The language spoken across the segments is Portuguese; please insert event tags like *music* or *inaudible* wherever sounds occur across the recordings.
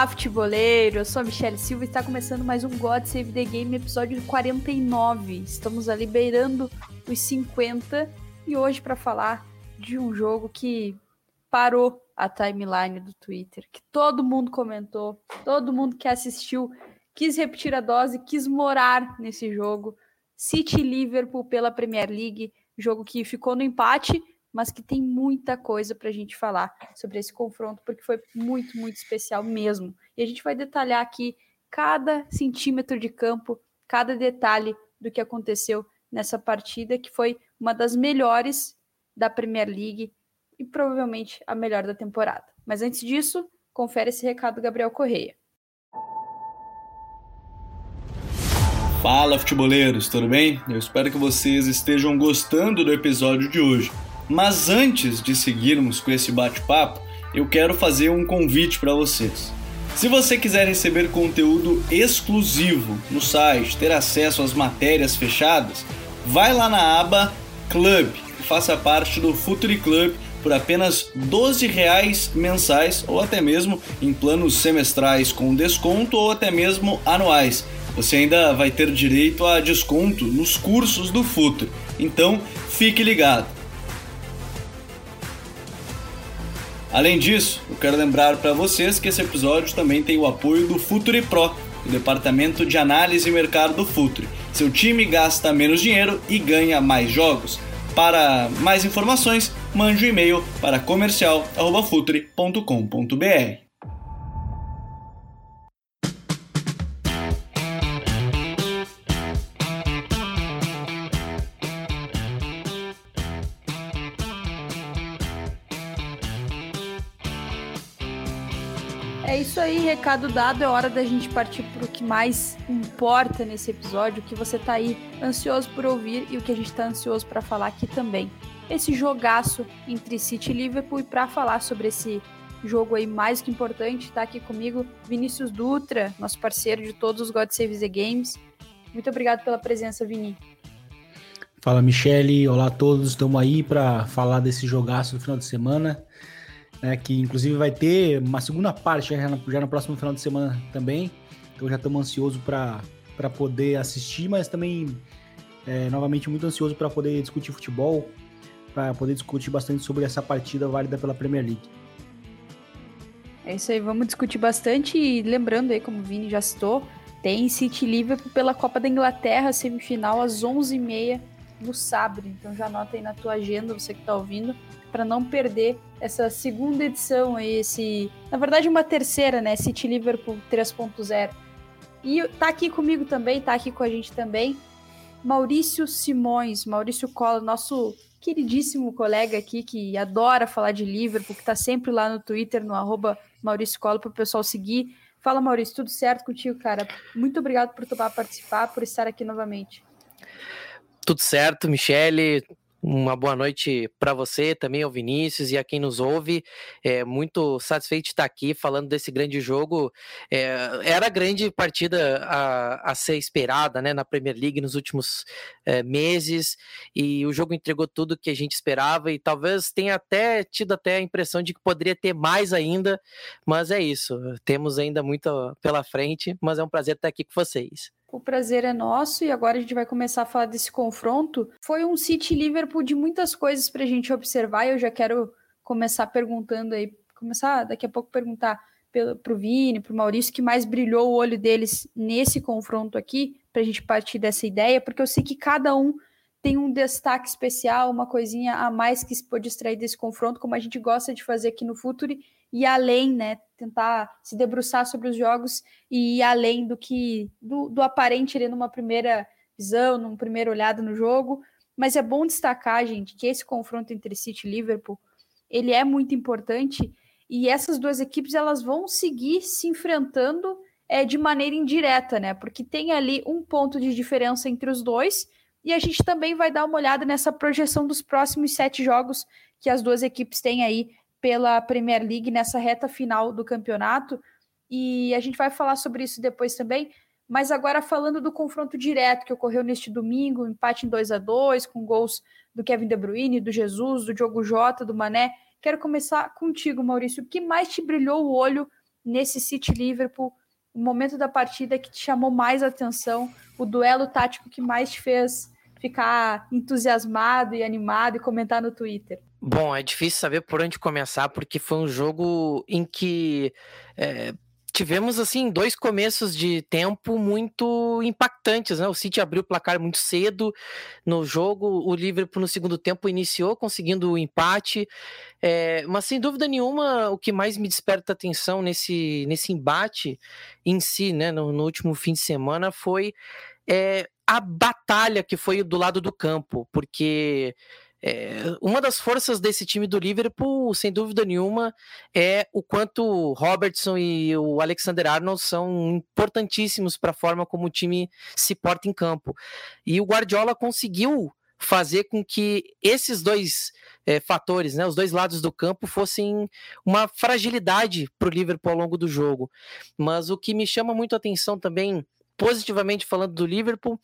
Olá, futeboleiro! Eu sou a Michelle Silva e está começando mais um God Save the Game, episódio 49. Estamos ali beirando os 50 e hoje para falar de um jogo que parou a timeline do Twitter, que todo mundo comentou, todo mundo que assistiu quis repetir a dose, quis morar nesse jogo. City Liverpool pela Premier League, jogo que ficou no empate, mas que tem muita coisa para a gente falar sobre esse confronto, porque foi muito, muito especial mesmo. E a gente vai detalhar aqui cada centímetro de campo, cada detalhe do que aconteceu nessa partida, que foi uma das melhores da Premier League e provavelmente a melhor da temporada. Mas antes disso, confere esse recado do Gabriel Correia. Fala, futeboleiros, tudo bem? Eu espero que vocês estejam gostando do episódio de hoje. Mas antes de seguirmos com esse bate-papo, eu quero fazer um convite para vocês. Se você quiser receber conteúdo exclusivo no site, ter acesso às matérias fechadas, vai lá na aba Club e faça parte do Futuri Club por apenas 12 reais mensais ou até mesmo em planos semestrais com desconto ou até mesmo anuais. Você ainda vai ter direito a desconto nos cursos do Futuri. Então, fique ligado. Além disso, eu quero lembrar para vocês que esse episódio também tem o apoio do Futuri Pro, o departamento de análise e mercado do Futuri. Seu time gasta menos dinheiro e ganha mais jogos. Para mais informações, mande um e-mail para comercial@futuri.com.br. aí, recado dado. É hora da gente partir para o que mais importa nesse episódio, o que você tá aí ansioso por ouvir e o que a gente tá ansioso para falar aqui também. Esse jogaço entre City e Liverpool e para falar sobre esse jogo aí mais que importante, tá aqui comigo Vinícius Dutra, nosso parceiro de todos os God Save the Games. Muito obrigado pela presença, Vini. Fala, Michele. Olá a todos. Estamos aí para falar desse jogaço do final de semana né, que inclusive vai ter uma segunda parte já no, já no próximo final de semana também. Então já estamos ansiosos para poder assistir, mas também, é, novamente, muito ansioso para poder discutir futebol, para poder discutir bastante sobre essa partida válida pela Premier League. É isso aí, vamos discutir bastante. E lembrando aí, como o Vini já citou, tem City Liverpool pela Copa da Inglaterra, semifinal às 11h30 no sábado. Então já anota aí na tua agenda, você que está ouvindo para não perder essa segunda edição aí, esse, na verdade uma terceira, né, City Liverpool 3.0. E tá aqui comigo também, tá aqui com a gente também, Maurício Simões, Maurício Cola, nosso queridíssimo colega aqui que adora falar de Liverpool, que tá sempre lá no Twitter, no arroba Maurício Cola, para o pessoal seguir. Fala, Maurício, tudo certo contigo, cara? Muito obrigado por topar participar, por estar aqui novamente. Tudo certo, Michele. Uma boa noite para você, também ao Vinícius e a quem nos ouve. É muito satisfeito de estar aqui falando desse grande jogo. É, era a grande partida a, a, ser esperada né, na Premier League nos últimos é, meses e o jogo entregou tudo que a gente esperava e talvez tenha até tido até a impressão de que poderia ter mais ainda, mas é isso. Temos ainda muito pela frente, mas é um prazer estar aqui com vocês. O prazer é nosso e agora a gente vai começar a falar desse confronto. Foi um City Liverpool de muitas coisas para a gente observar. E eu já quero começar perguntando aí, começar daqui a pouco perguntar para o Vini, para o Maurício, que mais brilhou o olho deles nesse confronto aqui, para a gente partir dessa ideia, porque eu sei que cada um tem um destaque especial, uma coisinha a mais que se pode extrair desse confronto, como a gente gosta de fazer aqui no Futuri, e além, né, tentar se debruçar sobre os jogos e ir além do que do, do aparente ali numa primeira visão, numa primeira olhada no jogo. Mas é bom destacar, gente, que esse confronto entre City e Liverpool ele é muito importante e essas duas equipes elas vão seguir se enfrentando é, de maneira indireta, né? Porque tem ali um ponto de diferença entre os dois e a gente também vai dar uma olhada nessa projeção dos próximos sete jogos que as duas equipes têm aí pela Premier League nessa reta final do campeonato. E a gente vai falar sobre isso depois também. Mas agora falando do confronto direto que ocorreu neste domingo, empate em 2 a 2 com gols do Kevin De Bruyne, do Jesus, do Diogo Jota, do Mané Quero começar contigo, Maurício. O que mais te brilhou o olho nesse City Liverpool? O momento da partida que te chamou mais atenção? O duelo tático que mais te fez ficar entusiasmado e animado e comentar no Twitter? Bom, é difícil saber por onde começar, porque foi um jogo em que é, tivemos assim dois começos de tempo muito impactantes, né? O City abriu o placar muito cedo no jogo, o Liverpool no segundo tempo iniciou conseguindo o empate, é, mas sem dúvida nenhuma o que mais me desperta atenção nesse, nesse embate em si, né? No, no último fim de semana foi é, a batalha que foi do lado do campo, porque é, uma das forças desse time do Liverpool, sem dúvida nenhuma, é o quanto Robertson e o Alexander Arnold são importantíssimos para a forma como o time se porta em campo. E o Guardiola conseguiu fazer com que esses dois é, fatores, né, os dois lados do campo, fossem uma fragilidade para o Liverpool ao longo do jogo. Mas o que me chama muito a atenção também, positivamente falando do Liverpool,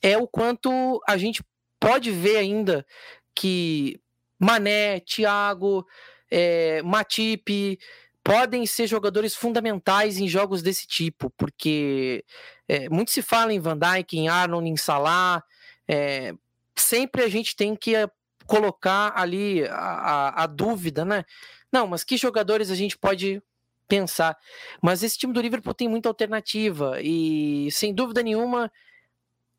é o quanto a gente pode ver ainda que Mané, Thiago, é, Matip podem ser jogadores fundamentais em jogos desse tipo, porque é, muito se fala em Van Dijk, em Arnold, em Salah, é, sempre a gente tem que colocar ali a, a, a, dúvida, né? Não, mas que jogadores a gente pode pensar? Mas esse time do Liverpool tem muita alternativa e, sem dúvida nenhuma,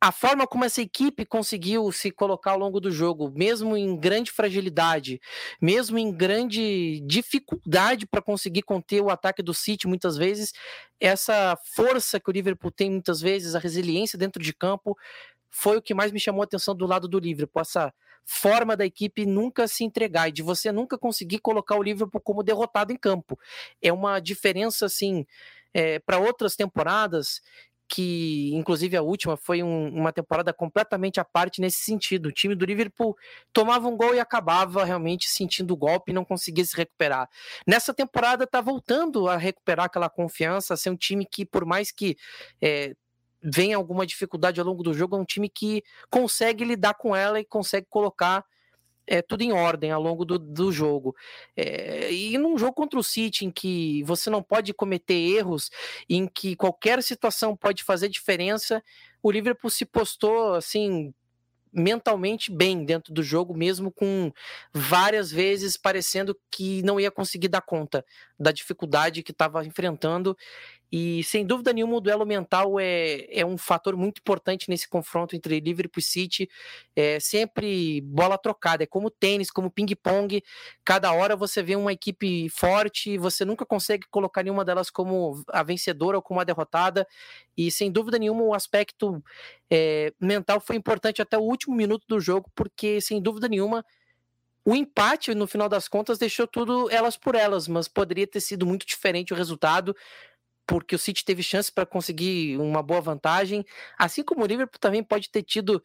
a forma como essa equipe conseguiu se colocar ao longo do jogo, mesmo em grande fragilidade, mesmo em grande dificuldade para conseguir conter o ataque do City muitas vezes, essa força que o Liverpool tem muitas vezes, a resiliência dentro de campo, foi o que mais me chamou a atenção do lado do Liverpool, essa forma da equipe nunca se entregar e de você nunca conseguir colocar o Liverpool como derrotado em campo. É uma diferença assim é, para outras temporadas que inclusive a última foi um, uma temporada completamente à parte nesse sentido. O time do Liverpool tomava um gol e acabava realmente sentindo o golpe e não conseguia se recuperar. Nessa temporada está voltando a recuperar aquela confiança, a ser um time que, por mais que é, venha alguma dificuldade ao longo do jogo, é um time que consegue lidar com ela e consegue colocar é, tudo em ordem ao longo do, do jogo. É, e num jogo contra o City, em que você não pode cometer erros, em que qualquer situação pode fazer diferença, o Liverpool se postou assim mentalmente bem dentro do jogo, mesmo com várias vezes parecendo que não ia conseguir dar conta da dificuldade que estava enfrentando. E sem dúvida nenhuma, o duelo mental é, é um fator muito importante nesse confronto entre Liverpool e City. É sempre bola trocada, é como tênis, como ping-pong. Cada hora você vê uma equipe forte, você nunca consegue colocar nenhuma delas como a vencedora ou como a derrotada. E sem dúvida nenhuma, o aspecto é, mental foi importante até o último minuto do jogo, porque sem dúvida nenhuma. O empate, no final das contas, deixou tudo elas por elas, mas poderia ter sido muito diferente o resultado porque o City teve chance para conseguir uma boa vantagem, assim como o Liverpool também pode ter tido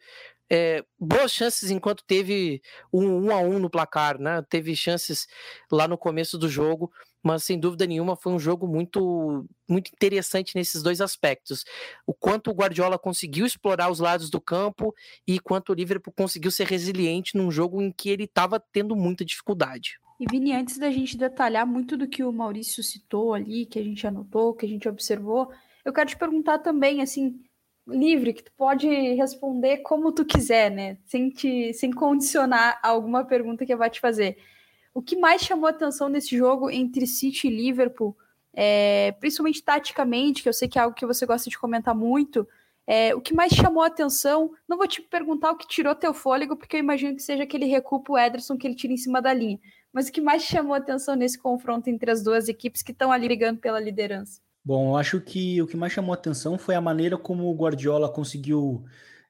é, boas chances enquanto teve um, um a um no placar, né? Teve chances lá no começo do jogo, mas sem dúvida nenhuma foi um jogo muito muito interessante nesses dois aspectos. O quanto o Guardiola conseguiu explorar os lados do campo e quanto o Liverpool conseguiu ser resiliente num jogo em que ele estava tendo muita dificuldade. E Vini, antes da gente detalhar muito do que o Maurício citou ali, que a gente anotou, que a gente observou, eu quero te perguntar também, assim, livre, que tu pode responder como tu quiser, né? Sem, te, sem condicionar alguma pergunta que eu vou te fazer. O que mais chamou a atenção nesse jogo entre City e Liverpool, é, principalmente taticamente, que eu sei que é algo que você gosta de comentar muito, é, o que mais chamou a atenção, não vou te perguntar o que tirou teu fôlego, porque eu imagino que seja aquele recuo Ederson que ele tira em cima da linha. Mas o que mais chamou atenção nesse confronto entre as duas equipes que estão ali brigando pela liderança? Bom, eu acho que o que mais chamou atenção foi a maneira como o Guardiola conseguiu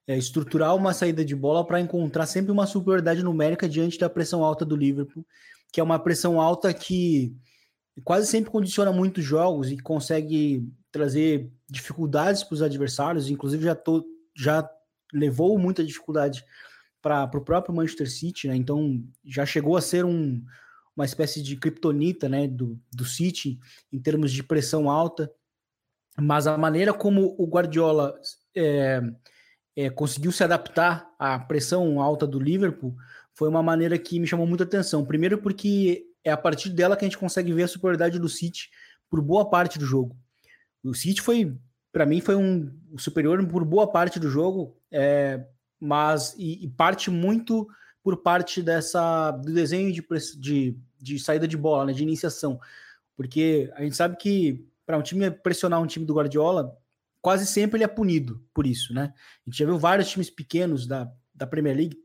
é, estruturar uma saída de bola para encontrar sempre uma superioridade numérica diante da pressão alta do Liverpool, que é uma pressão alta que quase sempre condiciona muitos jogos e consegue trazer dificuldades para os adversários, inclusive já, tô, já levou muita dificuldade para o próprio Manchester City, né? Então já chegou a ser um, uma espécie de criptonita, né, do, do City em termos de pressão alta. Mas a maneira como o Guardiola é, é, conseguiu se adaptar à pressão alta do Liverpool foi uma maneira que me chamou muita atenção. Primeiro porque é a partir dela que a gente consegue ver a superioridade do City por boa parte do jogo. O City foi, para mim, foi um superior por boa parte do jogo, é, mas e, e, parte muito por parte dessa do desenho de, de, de saída de bola, né, de iniciação, porque a gente sabe que para um time pressionar um time do Guardiola, quase sempre ele é punido por isso, né? A gente já viu vários times pequenos da, da Premier League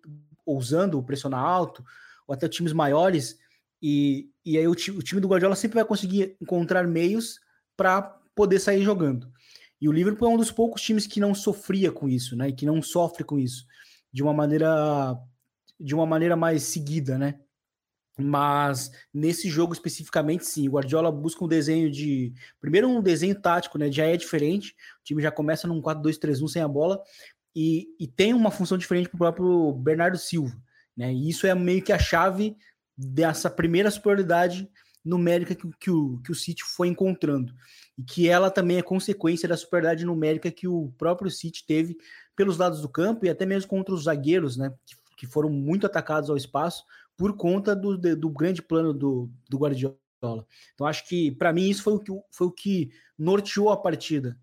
ousando pressionar alto, ou até times maiores, e, e aí o, o time do Guardiola sempre vai conseguir encontrar meios para poder sair jogando. E o Liverpool é um dos poucos times que não sofria com isso, né? E que não sofre com isso de uma maneira de uma maneira mais seguida, né? Mas nesse jogo especificamente, sim, o Guardiola busca um desenho de. Primeiro, um desenho tático, né? Já é diferente. O time já começa num 4-2-3-1 sem a bola e, e tem uma função diferente para o próprio Bernardo Silva, né? E isso é meio que a chave dessa primeira superioridade numérica que, que, o, que o City foi encontrando. E que ela também é consequência da superioridade numérica que o próprio City teve pelos lados do campo e até mesmo contra os zagueiros, né? Que, que foram muito atacados ao espaço por conta do, do grande plano do, do Guardiola. Então, acho que, para mim, isso foi o, que, foi o que norteou a partida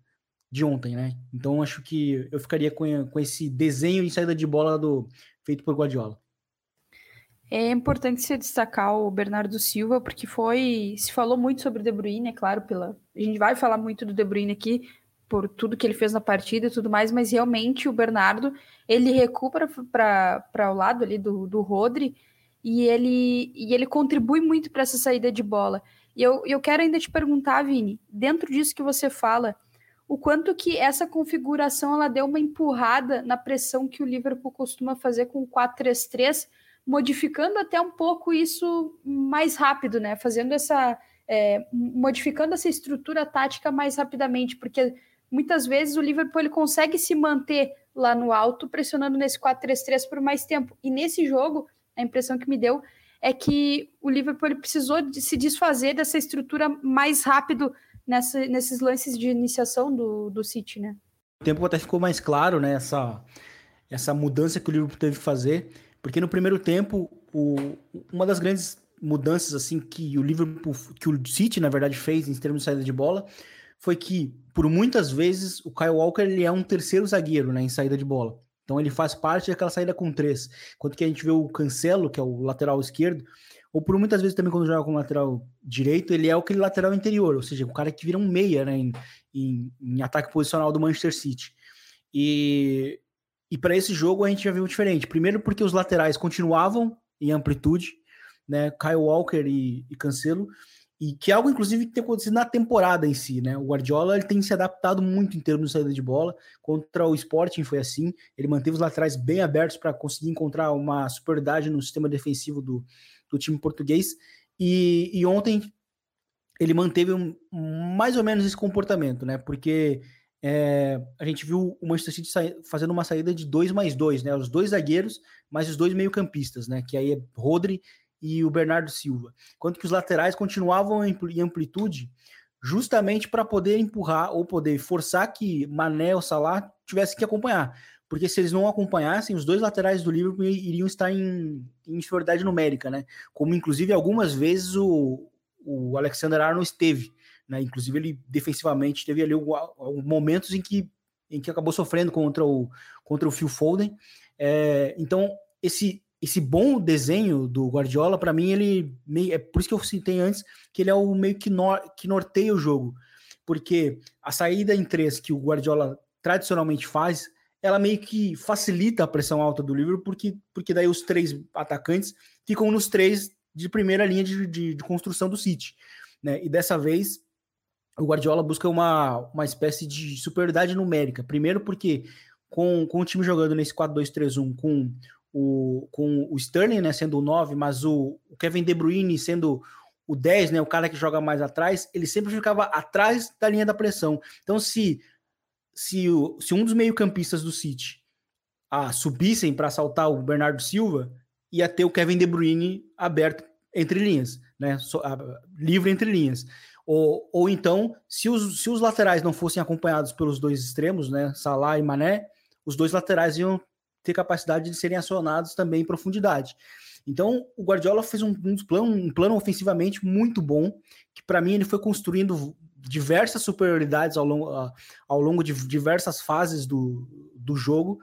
de ontem, né? Então, acho que eu ficaria com, com esse desenho de saída de bola do, feito por Guardiola. É importante se destacar o Bernardo Silva, porque foi. Se falou muito sobre o De Bruyne, é claro, pela. A gente vai falar muito do De Bruyne aqui, por tudo que ele fez na partida e tudo mais, mas realmente o Bernardo ele recupera para o lado ali do, do Rodri e ele, e ele contribui muito para essa saída de bola. E eu, eu quero ainda te perguntar, Vini, dentro disso que você fala, o quanto que essa configuração ela deu uma empurrada na pressão que o Liverpool costuma fazer com o 4-3-3 modificando até um pouco isso mais rápido, né? Fazendo essa. É, modificando essa estrutura tática mais rapidamente, porque muitas vezes o Liverpool ele consegue se manter lá no alto, pressionando nesse 4-3-3 por mais tempo. E nesse jogo, a impressão que me deu é que o Liverpool precisou de se desfazer dessa estrutura mais rápido nessa, nesses lances de iniciação do, do City, né? O tempo até ficou mais claro, né? Essa, essa mudança que o Liverpool teve que fazer. Porque no primeiro tempo, o, uma das grandes mudanças assim que o Liverpool, que o City na verdade fez em termos de saída de bola, foi que por muitas vezes o Kyle Walker ele é um terceiro zagueiro, né, em saída de bola. Então ele faz parte daquela saída com três. Quanto que a gente vê o Cancelo, que é o lateral esquerdo, ou por muitas vezes também quando joga com o lateral direito, ele é aquele lateral interior, ou seja, o cara que vira um meia, né, em, em, em ataque posicional do Manchester City. E e para esse jogo a gente já viu diferente. Primeiro porque os laterais continuavam em amplitude, né? Kyle Walker e, e Cancelo, e que é algo inclusive que tem acontecido na temporada em si, né? O Guardiola ele tem se adaptado muito em termos de saída de bola. Contra o Sporting foi assim. Ele manteve os laterais bem abertos para conseguir encontrar uma superioridade no sistema defensivo do, do time português. E, e ontem ele manteve um, mais ou menos esse comportamento, né? Porque é, a gente viu o Manchester City fazendo uma saída de dois mais dois, né? Os dois zagueiros, mais os dois meio-campistas, né? Que aí é Rodri e o Bernardo Silva. Enquanto que os laterais continuavam em amplitude, justamente para poder empurrar ou poder forçar que Mané ou Salah tivessem que acompanhar. Porque se eles não acompanhassem, os dois laterais do Liverpool iriam estar em, em inferioridade numérica, né? Como inclusive algumas vezes o, o Alexander Arnold esteve. Né? Inclusive, ele defensivamente teve ali momentos em que, em que acabou sofrendo contra o, contra o Phil Foden. É, então, esse, esse bom desenho do Guardiola, para mim, ele meio, é por isso que eu citei antes que ele é o meio que, que norteia o jogo. Porque a saída em três que o Guardiola tradicionalmente faz, ela meio que facilita a pressão alta do Liverpool, porque, porque daí os três atacantes ficam nos três de primeira linha de, de, de construção do City. Né? E dessa vez o Guardiola busca uma, uma espécie de superioridade numérica. Primeiro porque com, com o time jogando nesse 4-2-3-1 com o, com o Sterling né, sendo o 9, mas o, o, Kevin De Bruyne sendo o 10, né, o cara que joga mais atrás, ele sempre ficava atrás da linha da pressão. Então se, se, o, se um dos meio-campistas do City ah, subissem para assaltar o Bernardo Silva, ia ter o Kevin De Bruyne aberto entre linhas, né, so, ah, livre entre linhas. Ou, ou então, se os, se os laterais não fossem acompanhados pelos dois extremos, né, Salah e Mané, os dois laterais iam ter capacidade de serem acionados também em profundidade. Então, o Guardiola fez um, um, plano, um plano ofensivamente muito bom, que para mim ele foi construindo diversas superioridades ao longo, ao longo de diversas fases do, do jogo.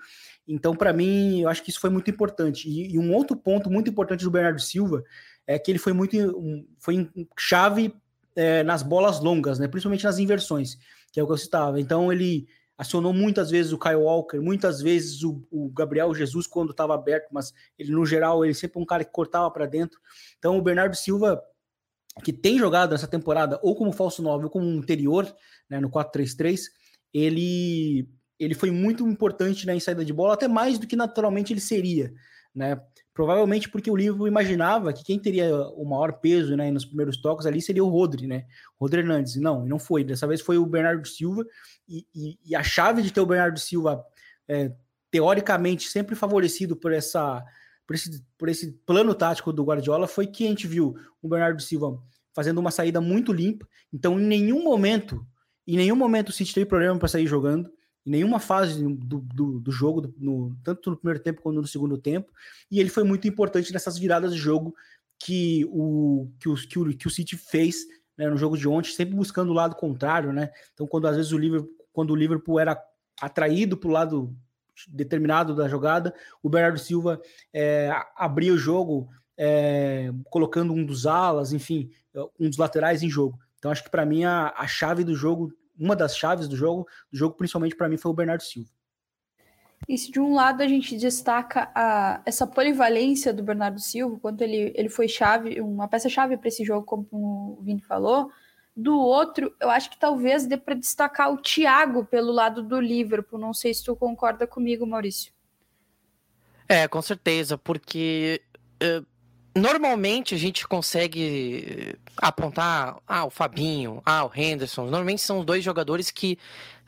Então, para mim, eu acho que isso foi muito importante. E, e, um outro ponto muito importante do Bernardo Silva é que ele foi muito um, foi chave é, nas bolas longas, né? principalmente nas inversões, que é o que eu citava. Então, ele acionou muitas vezes o Kyle Walker, muitas vezes o, o Gabriel Jesus quando estava aberto, mas ele no geral ele sempre um cara que cortava para dentro. Então o Bernardo Silva que tem jogado essa temporada ou como falso 9 ou como interior, né, no 4-3-3, ele ele foi muito importante na saída de bola, até mais do que naturalmente ele seria, né? Provavelmente porque o Liverpool imaginava que quem teria o maior peso né, nos primeiros toques ali seria o Rodri, né? Rodri Hernandes. Não, não foi. Dessa vez foi o Bernardo Silva. E, e, e a chave de ter o Bernardo Silva, é, teoricamente, sempre favorecido por, essa, por, esse, por esse plano tático do Guardiola, foi que a gente viu o Bernardo Silva fazendo uma saída muito limpa. Então, em nenhum momento, em nenhum momento o City teve problema para sair jogando em nenhuma fase do, do, do jogo, no, tanto no primeiro tempo quanto no segundo tempo, e ele foi muito importante nessas viradas de jogo que o, que o, que o, que o City fez né, no jogo de ontem, sempre buscando o lado contrário, né? Então, quando às vezes o Liverpool, quando o Liverpool era atraído para o lado determinado da jogada, o Bernardo Silva é, abria o jogo é, colocando um dos alas, enfim, um dos laterais em jogo. Então, acho que para mim a, a chave do jogo uma das chaves do jogo, do jogo principalmente para mim foi o Bernardo Silva. E se de um lado a gente destaca a, essa polivalência do Bernardo Silva, quanto ele, ele foi chave, uma peça-chave para esse jogo, como o Vini falou, do outro, eu acho que talvez dê para destacar o Thiago pelo lado do Liverpool. Não sei se tu concorda comigo, Maurício. É, com certeza, porque uh, Normalmente a gente consegue apontar ah, o Fabinho, ah, o Henderson. Normalmente são os dois jogadores que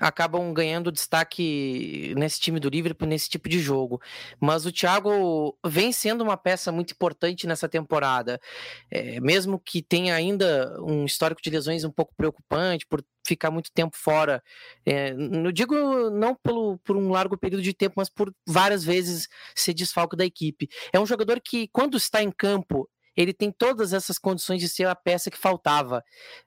acabam ganhando destaque nesse time do Liverpool, nesse tipo de jogo. Mas o Thiago vem sendo uma peça muito importante nessa temporada. É, mesmo que tenha ainda um histórico de lesões um pouco preocupante por ficar muito tempo fora. É, não digo não pelo, por um largo período de tempo, mas por várias vezes ser desfalco da equipe. É um jogador que, quando está em campo, ele tem todas essas condições de ser a peça que faltava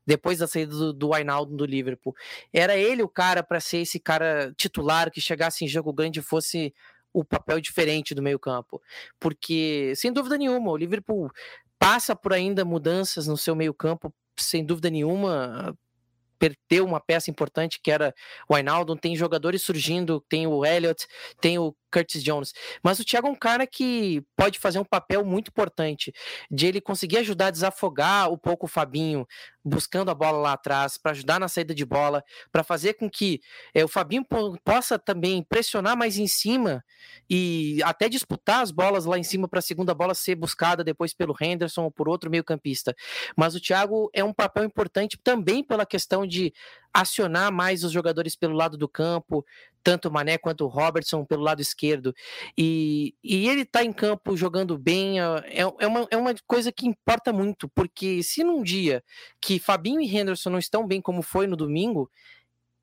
depois da saída do, do Wijnaldum do Liverpool. Era ele o cara para ser esse cara titular que chegasse em jogo grande e fosse o papel diferente do meio-campo. Porque, sem dúvida nenhuma, o Liverpool passa por ainda mudanças no seu meio-campo, sem dúvida nenhuma, perdeu uma peça importante que era o Wijnaldum, tem jogadores surgindo, tem o Elliott, tem o Curtis Jones. Mas o Thiago é um cara que pode fazer um papel muito importante de ele conseguir ajudar a desafogar um pouco o Fabinho, buscando a bola lá atrás, para ajudar na saída de bola, para fazer com que é, o Fabinho possa também pressionar mais em cima e até disputar as bolas lá em cima para a segunda bola ser buscada depois pelo Henderson ou por outro meio-campista. Mas o Thiago é um papel importante também pela questão de acionar mais os jogadores pelo lado do campo, tanto o Mané quanto o Robertson pelo lado esquerdo. E, e ele tá em campo jogando bem, é, é, é, uma, é uma coisa que importa muito, porque se num dia que Fabinho e Henderson não estão bem como foi no domingo,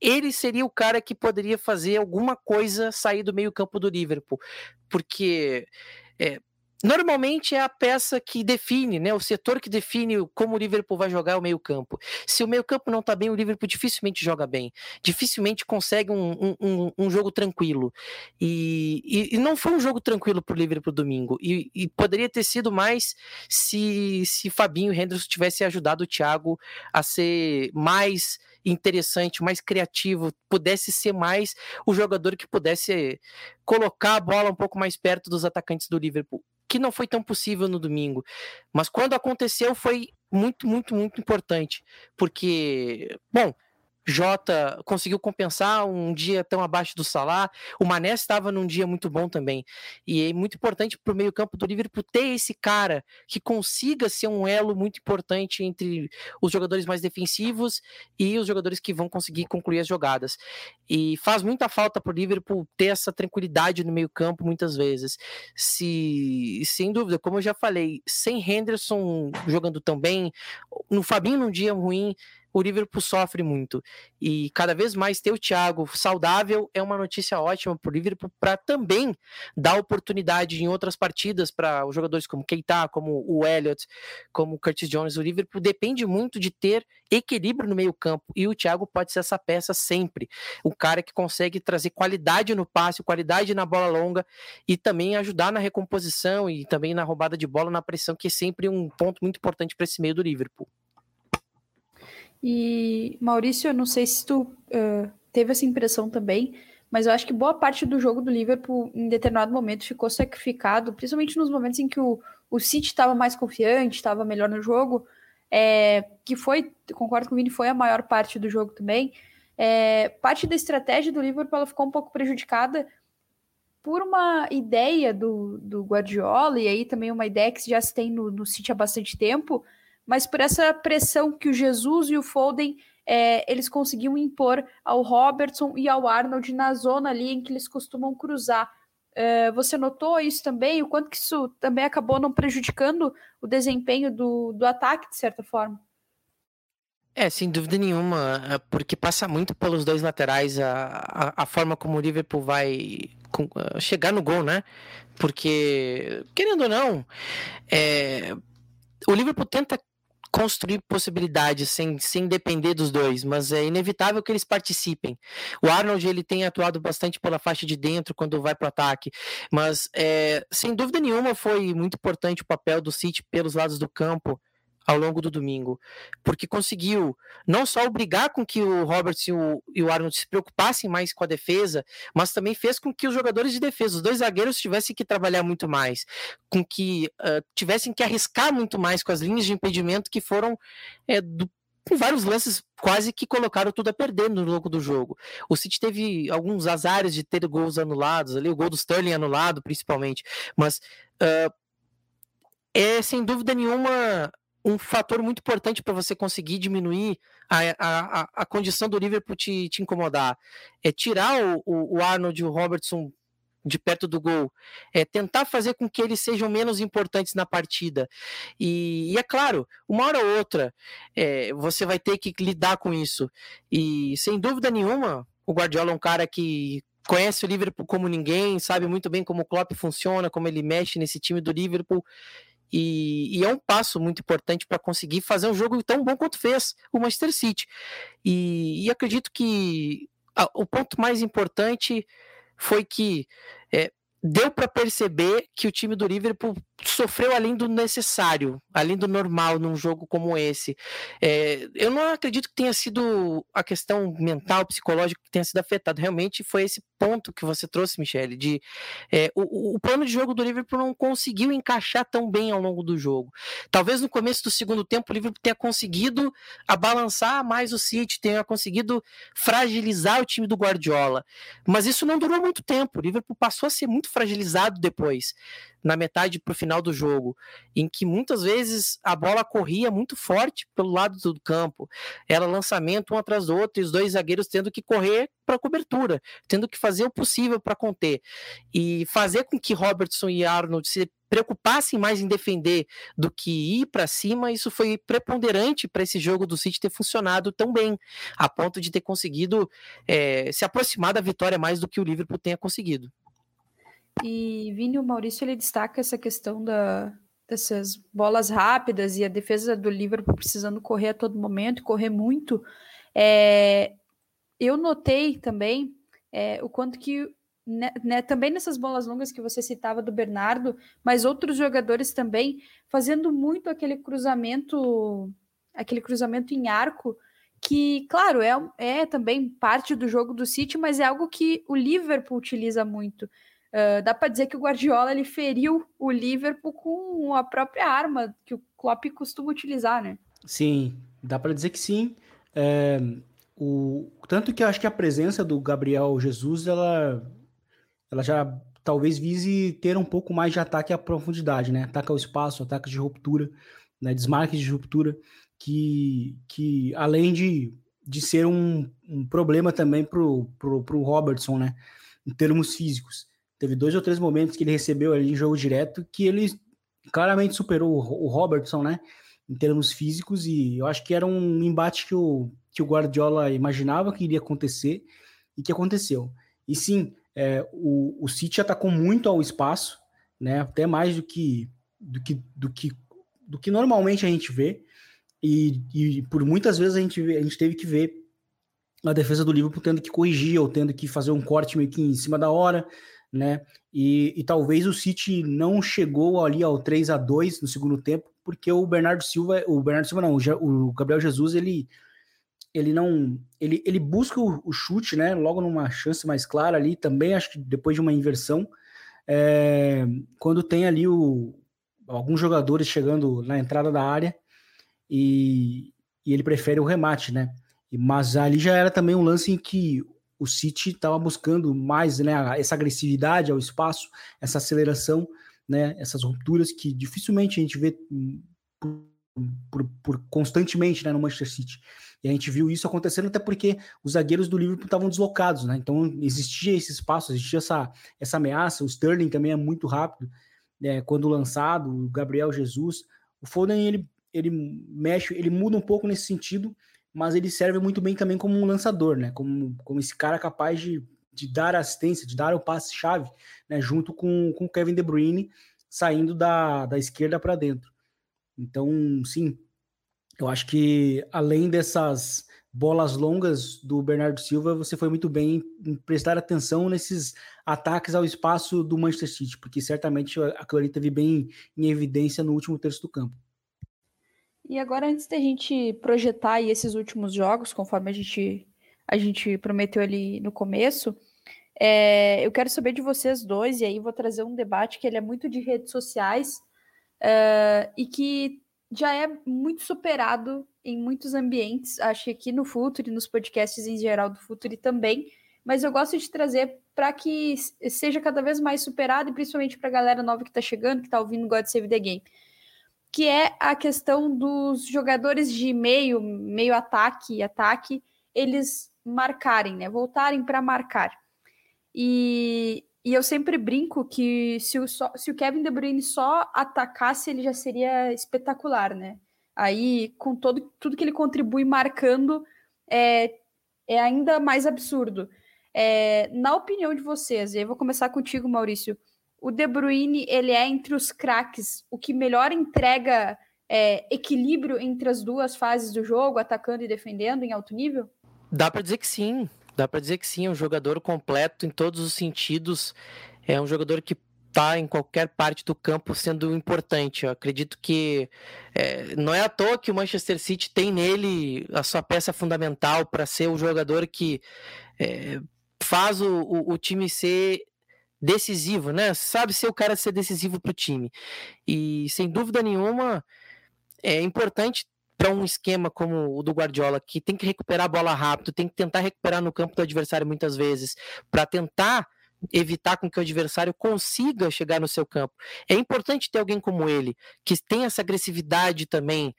ele seria o cara que poderia fazer alguma coisa sair do meio campo do Liverpool, porque é, Normalmente é a peça que define, né? O setor que define como o Liverpool vai jogar o meio-campo. Se o meio-campo não tá bem, o Liverpool dificilmente joga bem. Dificilmente consegue um, um, um jogo tranquilo. E, e, e, não foi um jogo tranquilo pro Liverpool domingo. E, e, poderia ter sido mais se, se Fabinho e Henderson tivesse ajudado o Thiago a ser mais interessante, mais criativo, pudesse ser mais o jogador que pudesse colocar a bola um pouco mais perto dos atacantes do Liverpool que não foi tão possível no domingo. Mas quando aconteceu foi muito, muito, muito importante. Porque, bom, Jota conseguiu compensar um dia tão abaixo do Salah. O Mané estava num dia muito bom também. E é muito importante para o meio-campo do Liverpool ter esse cara que consiga ser um elo muito importante entre os jogadores mais defensivos e os jogadores que vão conseguir concluir as jogadas. E faz muita falta para o Liverpool ter essa tranquilidade no meio-campo muitas vezes. Se, sem dúvida, como eu já falei, sem Henderson jogando tão bem, no Fabinho num dia ruim, o Liverpool sofre muito. E cada vez mais ter o Thiago saudável é uma notícia ótima para o Liverpool para também dar oportunidade em outras partidas para os jogadores como Keita, como o Elliott, como o Curtis Jones. O Liverpool depende muito de ter equilíbrio no meio-campo e o Thiago pode ser essa peça sempre. O cara que consegue trazer qualidade no passe, qualidade na bola longa e também ajudar na recomposição e também na roubada de bola, na pressão, que é sempre um ponto muito importante para esse meio do Liverpool. E Maurício, eu não sei se tu uh, teve essa impressão também, mas eu acho que boa parte do jogo do Liverpool, em determinado momento, ficou sacrificado, principalmente nos momentos em que o, o City estava mais confiante, estava melhor no jogo, é, que foi, concordo com o Vini, foi a maior parte do jogo também. É, parte da estratégia do Liverpool ela ficou um pouco prejudicada por uma ideia do, do Guardiola, e aí também uma ideia que já se tem no, no City há bastante tempo, mas por essa pressão que o Jesus e o Foden é, eles conseguiam impor ao Robertson e ao Arnold na zona ali em que eles costumam cruzar. É, você notou isso também? O quanto que isso também acabou não prejudicando o desempenho do, do ataque, de certa forma? É, sem dúvida nenhuma, é, porque passa muito pelos dois laterais a, a, a forma como o Liverpool vai com, chegar no gol, né? Porque, querendo ou não, é, o Liverpool tenta construir possibilidades sem, sem depender dos dois, mas é inevitável que eles participem. O Arnold ele tem atuado bastante pela faixa de dentro quando vai para o ataque, mas é, sem dúvida nenhuma foi muito importante o papel do City pelos lados do campo ao longo do domingo, porque conseguiu não só obrigar com que o Roberts e o, e o Arnold se preocupassem mais com a defesa, mas também fez com que os jogadores de defesa, os dois zagueiros, tivessem que trabalhar muito mais, com que uh, tivessem que arriscar muito mais com as linhas de impedimento que foram é, do, em vários lances quase que colocaram tudo a perder no longo do jogo. O City teve alguns azares de ter gols anulados ali, o gol do Sterling anulado principalmente, mas uh, é sem dúvida nenhuma um fator muito importante para você conseguir diminuir a, a, a, condição do Liverpool te, te incomodar. É tirar o, o, Arnold e o Robertson de perto do gol, é tentar fazer com que eles sejam menos importantes na partida. E, e é claro, uma hora ou outra é, você vai ter que lidar com isso. E sem dúvida nenhuma, o Guardiola é um cara que conhece o Liverpool como ninguém, sabe muito bem como o Klopp funciona, como ele mexe nesse time do Liverpool. E, e, é um passo muito importante para conseguir fazer um jogo tão bom quanto fez o Manchester City. E, e acredito que o ponto mais importante foi que é, deu para perceber que o time do Liverpool sofreu além do necessário, além do normal num jogo como esse. É, eu não acredito que tenha sido a questão mental, psicológica que tenha sido afetada. Realmente foi esse ponto que você trouxe, Michele, de é, o, o, plano de jogo do Liverpool não conseguiu encaixar tão bem ao longo do jogo. Talvez no começo do segundo tempo o Liverpool tenha conseguido abalançar mais o City, tenha conseguido fragilizar o time do Guardiola, mas isso não durou muito tempo. O Liverpool passou a ser muito fragilizado depois na metade para o final do jogo, em que muitas vezes a bola corria muito forte pelo lado do campo. Era lançamento um atrás do outro e os dois zagueiros tendo que correr para cobertura, tendo que fazer o possível para conter. E fazer com que Robertson e Arnold se preocupassem mais em defender do que ir para cima, isso foi preponderante para esse jogo do City ter funcionado tão bem, a ponto de ter conseguido é, se aproximar da vitória mais do que o Liverpool tenha conseguido. E Vini, o Maurício ele destaca essa questão da, dessas bolas rápidas e a defesa do Liverpool precisando correr a todo momento, correr muito. É, eu notei também é, o quanto que né, né, também nessas bolas longas que você citava do Bernardo, mas outros jogadores também fazendo muito aquele cruzamento, aquele cruzamento em arco, que, claro, é, é também parte do jogo do City, mas é algo que o Liverpool utiliza muito. Uh, dá para dizer que o Guardiola ele feriu o Liverpool com a própria arma que o Klopp costuma utilizar, né? Sim, dá para dizer que sim. É, o, tanto que eu acho que a presença do Gabriel Jesus, ela, ela já talvez vise ter um pouco mais de ataque à profundidade, né? Ataque ao espaço, ataque de ruptura, né? desmarques de ruptura, que, que além de, de ser um, um problema também pro, pro, pro Robertson, né? Em termos físicos. Teve dois ou três momentos que ele recebeu ali em jogo direto que ele claramente superou o Robertson, né? em termos físicos, e eu acho que era um embate que o, que o Guardiola imaginava que iria acontecer e que aconteceu. E sim, é, o, o City atacou muito ao espaço, né, até mais do que, do que, do que, do que normalmente a gente vê, e, e por muitas vezes a gente, a gente teve que ver a defesa do Liverpool tendo que corrigir ou tendo que fazer um corte meio que em cima da hora, né? E, e talvez o City não chegou ali ao 3 a 2 no segundo tempo, porque o Bernardo Silva, o Bernardo Silva não, o Gabriel Jesus, ele ele não ele, ele busca o, o, chute, né? Logo numa chance mais clara ali, também acho que depois de uma inversão, é, quando tem ali o, alguns jogadores chegando na entrada da área e, e ele prefere o remate, né? Mas ali já era também um lance em que o City estava buscando mais né, essa agressividade ao espaço, essa aceleração, né, essas rupturas que dificilmente a gente vê por, por, por constantemente né, no Manchester City. E a gente viu isso acontecendo até porque os zagueiros do Liverpool estavam deslocados, né? Então existia esse espaço, existia essa, essa ameaça. O Sterling também é muito rápido, né, quando lançado, o Gabriel Jesus. O Foden ele, ele mexe, ele muda um pouco nesse sentido, mas ele serve muito bem também como um lançador, né? Como, como esse cara capaz de, de dar assistência, de dar o passe-chave, né? Junto com o Kevin De Bruyne saindo da, da esquerda para dentro. Então, sim, eu acho que além dessas bolas longas do Bernardo Silva, você foi muito bem em prestar atenção nesses ataques ao espaço do Manchester City, porque certamente a Clary teve bem em evidência no último terço do campo. E agora, antes da gente projetar esses últimos jogos, conforme a gente, a gente prometeu ali no começo, é, eu quero saber de vocês dois, e aí vou trazer um debate que ele é muito de redes sociais uh, e que já é muito superado em muitos ambientes, acho que aqui no Futuri, nos podcasts em geral do Futuri também, mas eu gosto de trazer para que seja cada vez mais superado, e principalmente para a galera nova que está chegando, que está ouvindo God Save the Game que é a questão dos jogadores de meio, meio ataque e ataque, eles marcarem, né? Voltarem para marcar. E, e eu sempre brinco que se o, se o Kevin De Bruyne só atacasse, ele já seria espetacular, né? Aí, com todo, tudo que ele contribui marcando, é, é ainda mais absurdo. É, na opinião de vocês, e eu vou começar contigo, Maurício, o De Bruyne ele é entre os craques o que melhor entrega é, equilíbrio entre as duas fases do jogo, atacando e defendendo em alto nível? Dá para dizer que sim. Dá para dizer que sim, é um jogador completo em todos os sentidos. É um jogador que está em qualquer parte do campo sendo importante. Eu acredito que é, não é à toa que o Manchester City tem nele a sua peça fundamental para ser o jogador que é, faz o, o, o, time ser decisivo, né? Sabe ser o cara ser decisivo para o time. E sem dúvida nenhuma é importante para um esquema como o do Guardiola, que tem que recuperar a bola rápido, tem que tentar recuperar no campo do adversário muitas vezes, para tentar evitar com que o adversário consiga chegar no seu campo. É importante ter alguém como ele, que tem essa agressividade também,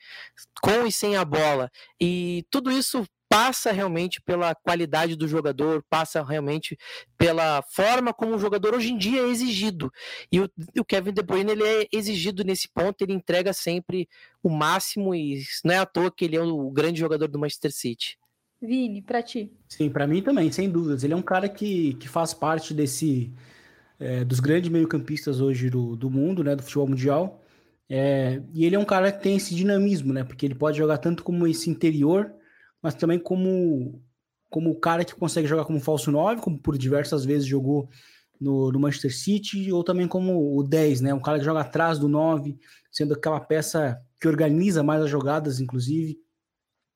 com e sem a bola. E tudo isso passa realmente pela qualidade do jogador, passa realmente pela forma como o jogador hoje em dia é exigido. E o, o, Kevin De Bruyne ele é exigido nesse ponto, ele entrega sempre o máximo e não é à toa que ele é o grande jogador do Manchester City. Vini, para ti. Sim, para mim também, sem dúvidas. Ele é um cara que, que faz parte desse é, dos grandes meio-campistas hoje do, do mundo, né, do futebol mundial. É, e ele é um cara que tem esse dinamismo, né? Porque ele pode jogar tanto como esse interior mas também como como o cara que consegue jogar como falso 9, como por diversas vezes jogou no, no, Manchester City, ou também como o 10, né? Um cara que joga atrás do 9, sendo aquela peça que organiza mais as jogadas, inclusive.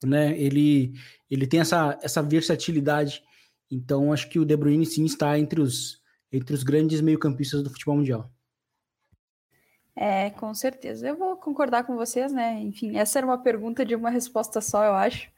Né? Ele, ele tem essa, essa versatilidade. Então, acho que o De Bruyne sim está entre os, entre os grandes meio-campistas do futebol mundial. É, com certeza. Eu vou concordar com vocês, né? Enfim, essa era uma pergunta de uma resposta só, eu acho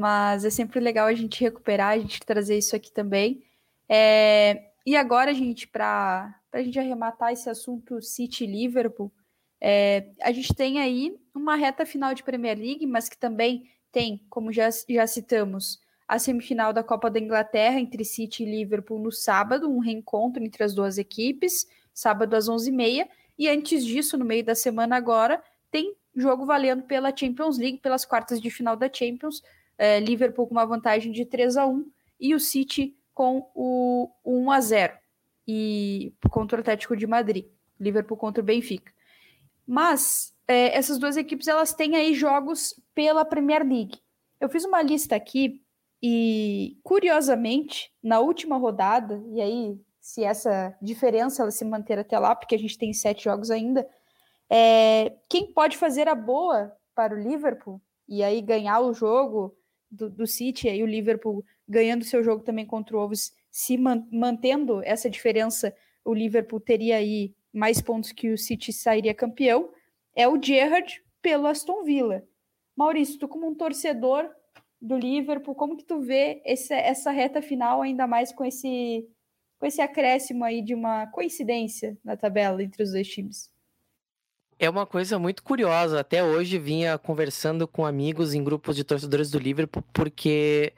mas é sempre legal a gente recuperar, a gente trazer isso aqui também. É, e agora, gente, para a gente arrematar esse assunto City-Liverpool, é, a gente tem aí uma reta final de Premier League, mas que também tem, como já, já citamos, a semifinal da Copa da Inglaterra entre City e Liverpool no sábado, um reencontro entre as duas equipes, sábado às 11h30. E antes disso, no meio da semana agora, tem jogo valendo pela Champions League, pelas quartas de final da Champions. É, Liverpool com uma vantagem de 3 a 1 e o City com o 1 a 0 e contra o Atlético de Madrid. Liverpool contra o Benfica. Mas é, essas duas equipes elas têm aí jogos pela Premier League. Eu fiz uma lista aqui e, curiosamente, na última rodada, e aí, se essa diferença ela se manter até lá, porque a gente tem sete jogos ainda, é, quem pode fazer a boa para o Liverpool e aí ganhar o jogo do, do City, aí o Liverpool ganhando seu jogo também contra o Wolves, se man, mantendo essa diferença, o Liverpool teria aí mais pontos que o City sairia campeão, é o Gerrard pelo Aston Villa. Maurício, tu como um torcedor do Liverpool, como que tu vê esse, essa reta final, ainda mais com esse, com esse acréscimo aí de uma coincidência na tabela entre os dois times? É uma coisa muito curiosa. Até hoje vinha conversando com amigos em grupos de torcedores do Liverpool, porque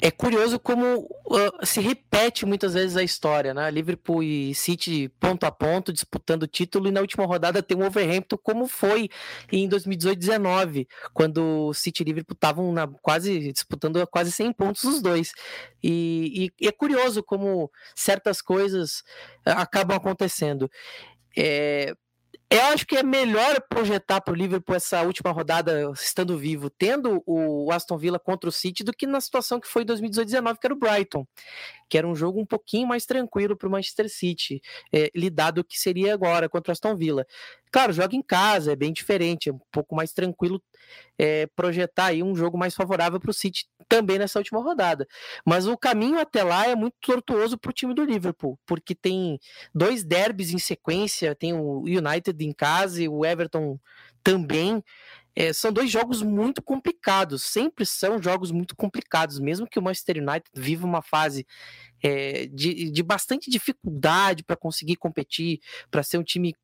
é curioso como uh, se repete muitas vezes a história, né? Liverpool e City ponto a ponto disputando o título e na última rodada tem um Overhampton como foi em 2018-19, quando o City e Liverpool estavam quase disputando quase 100 pontos os dois. E, e, e é curioso como certas coisas acabam acontecendo. É, eu acho que é melhor projetar para o Liverpool essa última rodada estando vivo, tendo o Aston Villa contra o City, do que na situação que foi em 2019, que era o Brighton, que era um jogo um pouquinho mais tranquilo para o Manchester City, é, lidado que seria agora contra o Aston Villa. Claro, joga em casa, é bem diferente, é um pouco mais tranquilo é, projetar aí um jogo mais favorável para o City também nessa última rodada. Mas o caminho até lá é muito tortuoso para o time do Liverpool, porque tem dois derbys em sequência, tem o United em casa e o Everton também. É, são dois jogos muito complicados, sempre são jogos muito complicados, mesmo que o Manchester United viva uma fase é, de, de bastante dificuldade para conseguir competir, para ser um time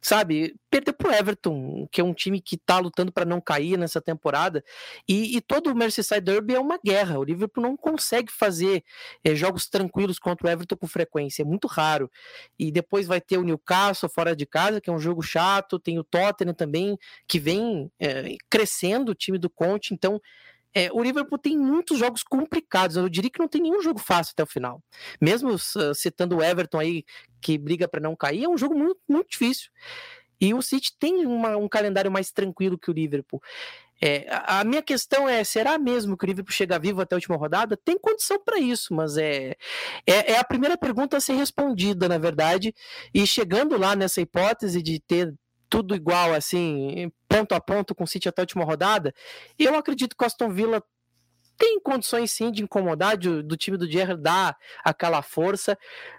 sabe, perder pro Everton, que é um time que tá lutando para não cair nessa temporada, e, e, todo o Merseyside Derby é uma guerra, o Liverpool não consegue fazer é, jogos tranquilos contra o Everton com frequência, é muito raro, e depois vai ter o Newcastle fora de casa, que é um jogo chato, tem o Tottenham também, que vem é, crescendo o time do Conte, então é, o Liverpool tem muitos jogos complicados. Eu diria que não tem nenhum jogo fácil até o final. Mesmo uh, citando o Everton aí, que briga para não cair, é um jogo muito, muito difícil. E o City tem uma, um calendário mais tranquilo que o Liverpool. É, a minha questão é: será mesmo que o Liverpool chega vivo até a última rodada? Tem condição para isso, mas é, é, é, a primeira pergunta a ser respondida, na verdade. E chegando lá nessa hipótese de ter tudo igual, assim, ponto a ponto com o City até a última rodada, eu acredito que o Aston Villa tem condições sim de incomodar, de, do time do Gerrard dar aquela força,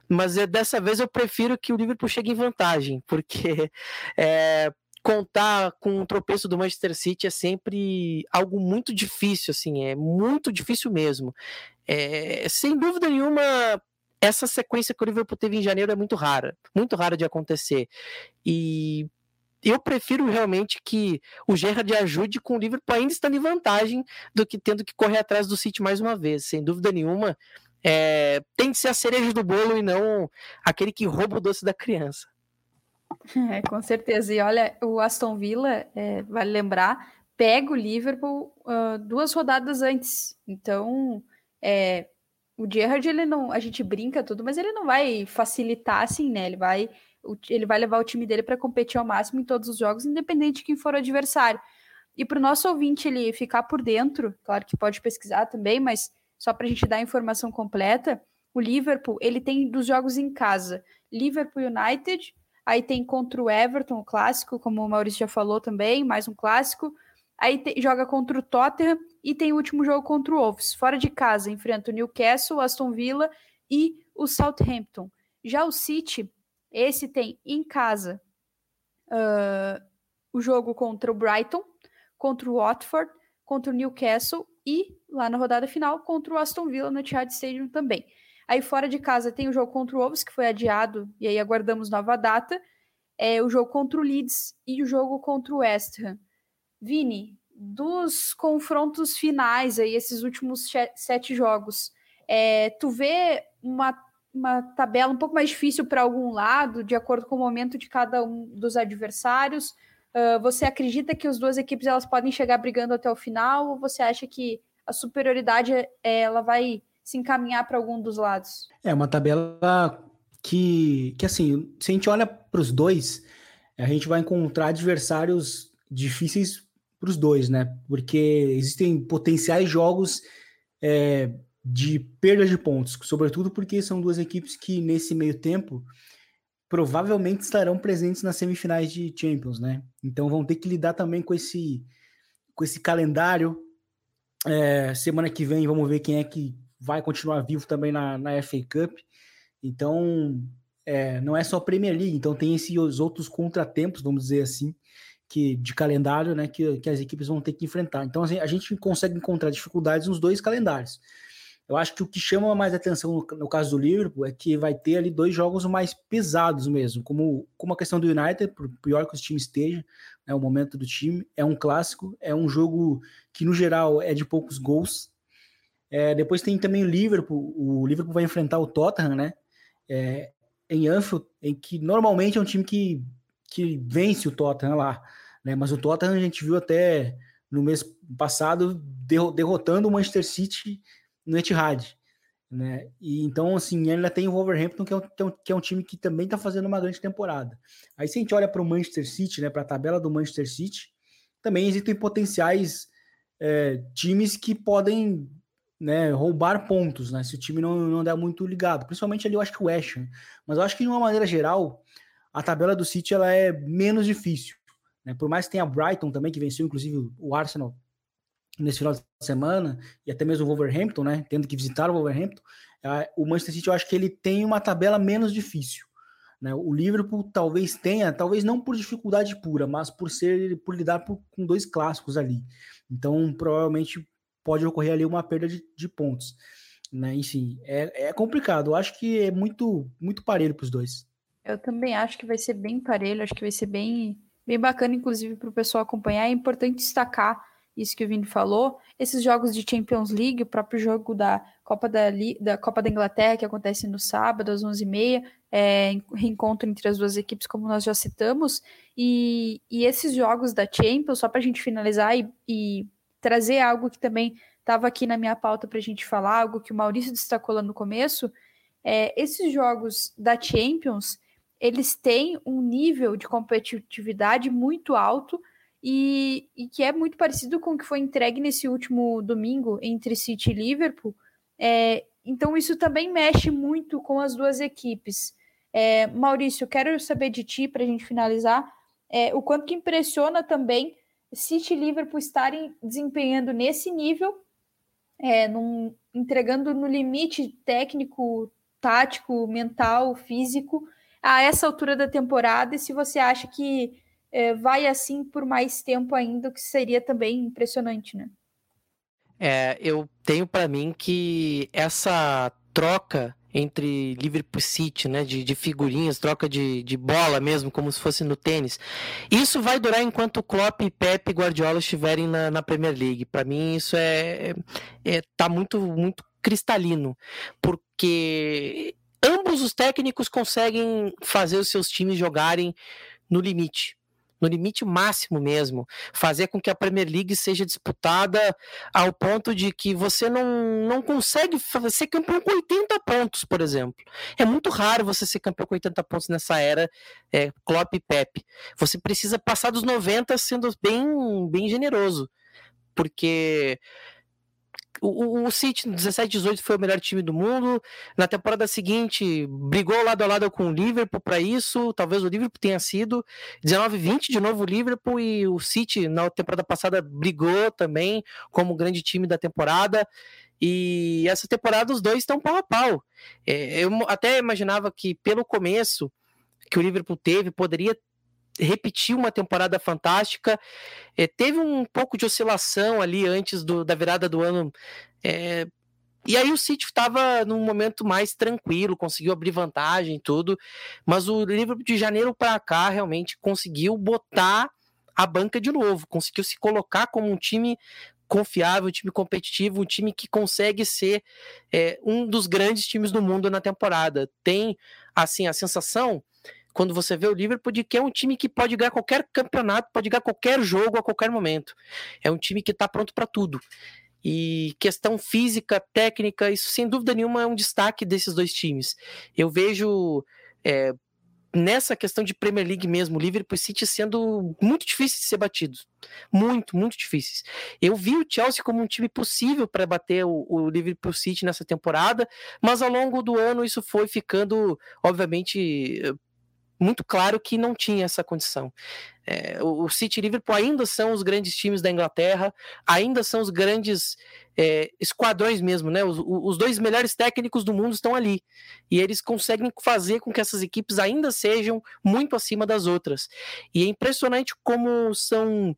mas é, dessa vez eu prefiro que o Liverpool chegue em vantagem, porque *laughs* é, contar com um tropeço do Manchester City é sempre algo muito difícil, assim, é muito difícil mesmo. É, sem dúvida nenhuma, essa sequência que o Liverpool teve em janeiro é muito rara, muito rara de acontecer. E eu prefiro realmente que o Gerrard ajude com o Liverpool ainda estando em vantagem do que tendo que correr atrás do City mais uma vez. Sem dúvida nenhuma, é, tem que ser a cereja do bolo e não aquele que rouba o doce da criança. É, com certeza. E olha, o Aston Villa, é, vale lembrar, pega o Liverpool uh, duas rodadas antes. Então, é, o Gerrard, ele não. A gente brinca tudo, mas ele não vai facilitar assim, né? Ele vai ele vai levar o time dele para competir ao máximo em todos os jogos, independente de quem for o adversário. E para o nosso ouvinte ele ficar por dentro, claro que pode pesquisar também, mas só para a gente dar a informação completa, o Liverpool ele tem dos jogos em casa, Liverpool United, aí tem contra o Everton, o clássico, como o Maurício já falou também, mais um clássico. Aí te, joga contra o Tottenham e tem o último jogo contra o Wolves. Fora de casa, enfrenta o Newcastle, o Aston Villa e o Southampton. Já o City esse tem em casa uh, o jogo contra o Brighton, contra o Watford, contra o Newcastle e lá na rodada final contra o Aston Villa no Etihad Stadium também. Aí fora de casa tem o jogo contra o Wolves, que foi adiado, e aí aguardamos nova data. É o jogo contra o Leeds e o jogo contra o West Ham. Vini, dos confrontos finais aí, esses últimos sete jogos, é, tu vê uma uma tabela um pouco mais difícil para algum lado, de acordo com o momento de cada um dos adversários. Uh, você acredita que as duas equipes elas podem chegar brigando até o final ou você acha que a superioridade ela vai se encaminhar para algum dos lados? É uma tabela que, que assim, se a gente olha para os dois, a gente vai encontrar adversários difíceis para os dois, né? Porque existem potenciais jogos é, de perda de pontos, sobretudo porque são duas equipes que nesse meio tempo provavelmente estarão presentes nas semifinais de Champions, né? Então vão ter que lidar também com esse com esse calendário. É, semana que vem vamos ver quem é que vai continuar vivo também na, na FA Cup. Então é, não é só Premier League, então tem esses outros contratempos, vamos dizer assim, que de calendário, né, que, que as equipes vão ter que enfrentar. Então assim, a gente consegue encontrar dificuldades nos dois calendários. Eu acho que o que chama mais atenção no, no, caso do Liverpool é que vai ter ali dois jogos mais pesados mesmo, como, como a questão do United, por pior que o time esteja, né, o momento do time, é um clássico, é um jogo que no geral é de poucos gols. É, depois tem também o Liverpool, o Liverpool vai enfrentar o Tottenham, né, é, em Anfield, em que normalmente é um time que, que vence o Tottenham lá, né, mas o Tottenham a gente viu até no mês passado derrotando o Manchester City no Etihad. Né? E então, assim, ainda tem o Wolverhampton, que é um, que é um, é time que também está fazendo uma grande temporada. Aí, se a gente olha para o Manchester City, né, para a tabela do Manchester City, também existem potenciais é, times que podem né, roubar pontos, né, se o time não, não der muito ligado. Principalmente ali, eu acho que o West Ham. Mas eu acho que, de uma maneira geral, a tabela do City ela é menos difícil. Né? Por mais que tenha Brighton também, que venceu, inclusive, o Arsenal nesse final de semana, e até mesmo o Wolverhampton, né, tendo que visitar o Wolverhampton, o Manchester City eu acho que ele tem uma tabela menos difícil. Né? O Liverpool talvez tenha, talvez não por dificuldade pura, mas por ser por lidar por, com dois clássicos ali. Então, provavelmente pode ocorrer ali uma perda de, de pontos. Né? Enfim, é, é complicado. Eu acho que é muito, muito parelho para os dois. Eu também acho que vai ser bem parelho, acho que vai ser bem, bem bacana, inclusive, para o pessoal acompanhar. É importante destacar isso que o Vini falou, esses jogos de Champions League, o próprio jogo da Copa da, da Copa da Inglaterra, que acontece no sábado, às 11h30, é, reencontro entre as duas equipes, como nós já citamos, e, e esses jogos da Champions, só para a gente finalizar e, e, trazer algo que também estava aqui na minha pauta para a gente falar, algo que o Maurício destacou lá no começo, é, esses jogos da Champions, eles têm um nível de competitividade muito alto, e, e, que é muito parecido com o que foi entregue nesse último domingo entre City e Liverpool. É, então, isso também mexe muito com as duas equipes. É, Maurício, quero saber de ti, para a gente finalizar, é, o quanto que impressiona também City e Liverpool estarem desempenhando nesse nível, é, num, entregando no limite técnico, tático, mental, físico, a essa altura da temporada, e se você acha que é, vai assim por mais tempo ainda, o que seria também impressionante, né? É, eu tenho para mim que essa troca entre Liverpool City, né, de, de figurinhas, troca de, de bola mesmo, como se fosse no tênis. Isso vai durar enquanto Klopp, Pep e Guardiola estiverem na, na Premier League. Para mim isso é, é, é tá muito muito cristalino, porque ambos os técnicos conseguem fazer os seus times jogarem no limite no limite máximo mesmo, fazer com que a Premier League seja disputada ao ponto de que você não, não consegue ser campeão com 80 pontos, por exemplo. É muito raro você ser campeão com 80 pontos nessa era é, Klopp e Pep. Você precisa passar dos 90 sendo bem, bem generoso, porque o, o City, 17, 18, foi o melhor time do mundo. Na temporada seguinte, brigou lado a lado com o Liverpool para isso. Talvez o Liverpool tenha sido. 19, 20, de novo o Liverpool. E o City, na temporada passada, brigou também como grande time da temporada. E essa temporada os dois estão pau a pau. É, eu até imaginava que pelo começo que o Liverpool teve, poderia repetiu uma temporada fantástica. É, teve um pouco de oscilação ali antes do, da virada do ano. É, e aí o City estava num momento mais tranquilo, conseguiu abrir vantagem tudo. Mas o Liverpool de janeiro para cá realmente conseguiu botar a banca de novo, conseguiu se colocar como um time confiável, um time competitivo, um time que consegue ser é, um dos grandes times do mundo na temporada. Tem assim a sensação quando você vê o Liverpool que é um time que pode ganhar qualquer campeonato, pode ganhar qualquer jogo a qualquer momento. É um time que está pronto para tudo. E questão física, técnica, isso sem dúvida nenhuma é um destaque desses dois times. Eu vejo é, nessa questão de Premier League mesmo, Liverpool e City sendo muito difíceis de ser batidos. Muito, muito difíceis. Eu vi o Chelsea como um time possível para bater o, o Liverpool City nessa temporada, mas ao longo do ano isso foi ficando, obviamente, muito claro que não tinha essa condição. É, o City e Liverpool ainda são os grandes times da Inglaterra, ainda são os grandes é, esquadrões mesmo, né? Os, os, dois melhores técnicos do mundo estão ali e eles conseguem fazer com que essas equipes ainda sejam muito acima das outras. E é impressionante como são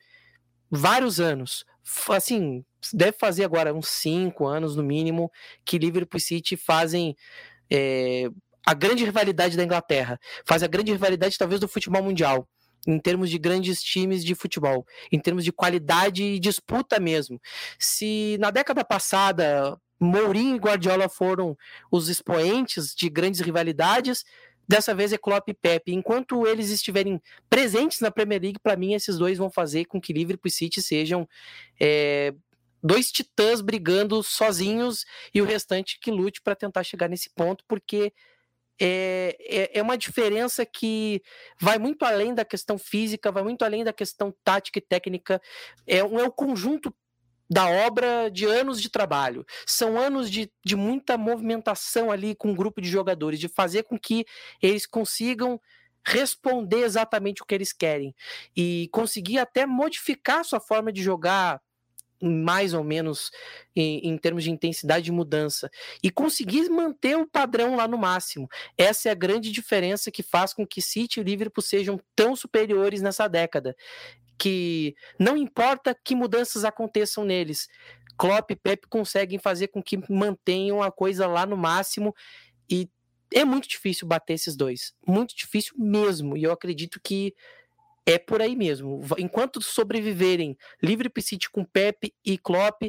vários anos, assim, deve fazer agora uns cinco anos no mínimo que Liverpool e City fazem é, a grande rivalidade da Inglaterra, faz a grande rivalidade talvez do futebol mundial, em termos de grandes times de futebol, em termos de qualidade e disputa mesmo. Se na década passada Mourinho e Guardiola foram os expoentes de grandes rivalidades, dessa vez é Klopp e Pepe. Enquanto eles estiverem presentes na Premier League, para mim esses dois vão fazer com que Liverpool e City sejam é, dois titãs brigando sozinhos e o restante que lute para tentar chegar nesse ponto, porque é, é, é, uma diferença que vai muito além da questão física, vai muito além da questão tática e técnica. É, um, é o conjunto da obra de anos de trabalho. São anos de, de muita movimentação ali com um grupo de jogadores, de fazer com que eles consigam responder exatamente o que eles querem e conseguir até modificar sua forma de jogar mais ou menos em, em, termos de intensidade de mudança e conseguir manter o padrão lá no máximo. Essa é a grande diferença que faz com que City e Liverpool sejam tão superiores nessa década. Que não importa que mudanças aconteçam neles, Klopp e Pep conseguem fazer com que mantenham a coisa lá no máximo e é muito difícil bater esses dois, muito difícil mesmo. E eu acredito que é por aí mesmo. Enquanto sobreviverem Livre City com Pepe e Klopp,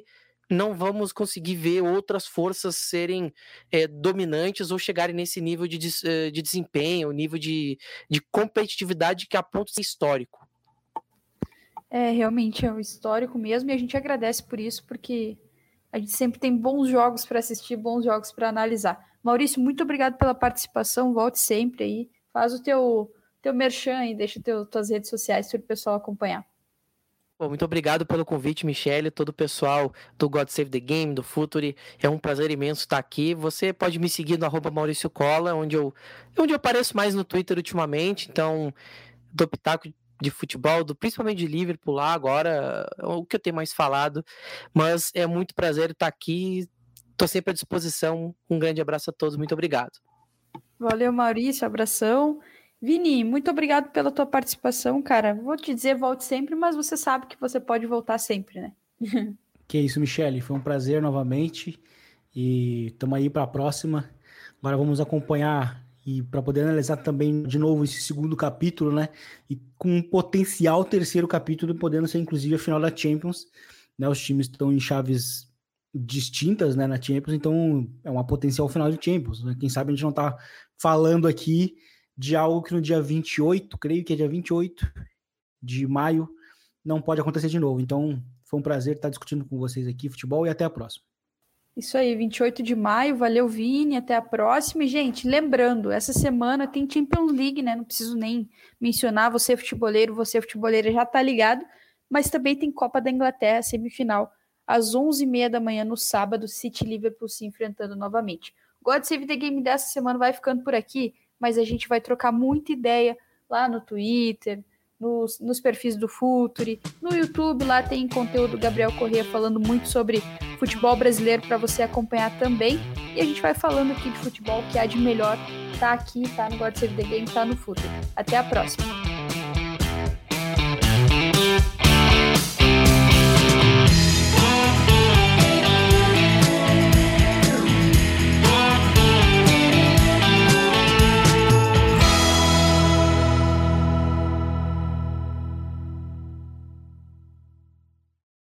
não vamos conseguir ver outras forças serem é, dominantes ou chegarem nesse nível de, eh, de desempenho, nível de, de competitividade que aponta ser histórico. É, realmente é um histórico mesmo, e a gente agradece por isso, porque a gente sempre tem bons jogos para assistir, bons jogos para analisar. Maurício, muito obrigado pela participação, volte sempre aí, faz o teu teu merchan e deixa teu, tuas redes sociais para o pessoal acompanhar. Bom, muito obrigado pelo convite, Michele, todo o pessoal do God Save the Game, do Futuri. É um prazer imenso estar aqui. Você pode me seguir no arroba Maurício Cola, onde eu, onde eu apareço mais no Twitter ultimamente. Então, do pitaco de futebol, do, principalmente de Liverpool lá agora, é o que eu tenho mais falado. Mas é muito prazer estar aqui. Estou sempre à disposição. Um grande abraço a todos. Muito obrigado. Valeu, Maurício. Abração. Vini, muito obrigado pela tua participação, cara. Vou te dizer, volte sempre, mas você sabe que você pode voltar sempre, né? *laughs* que isso, Michele. Foi um prazer novamente. E estamos aí para a próxima. Agora vamos acompanhar e para poder analisar também de novo esse segundo capítulo, né? E com um potencial terceiro capítulo, podendo ser inclusive a final da Champions. Né? Os times estão em chaves distintas né, na Champions, então é uma potencial final de Champions. Né? Quem sabe a gente não está falando aqui de algo que no dia 28, creio que é dia 28 de maio, não pode acontecer de novo. Então, foi um prazer estar discutindo com vocês aqui futebol e até a próxima. Isso aí, 28 de maio, valeu Vini, até a próxima. E, gente, lembrando, essa semana tem Champions League, né? Não preciso nem mencionar, você futeboleiro, você futeboleira já tá ligado, mas também tem Copa da Inglaterra, semifinal, às 11h30 da manhã no sábado, City Liverpool se enfrentando novamente. God Save the Game dessa semana vai ficando por aqui mas a gente vai trocar muita ideia lá no Twitter, nos, nos perfis do Futuri, no YouTube, lá tem conteúdo do Gabriel Corrêa falando muito sobre futebol brasileiro para você acompanhar também. E a gente vai falando aqui de futebol que há de melhor, tá aqui, tá no God Save the Game, tá no Futuri. Até a próxima!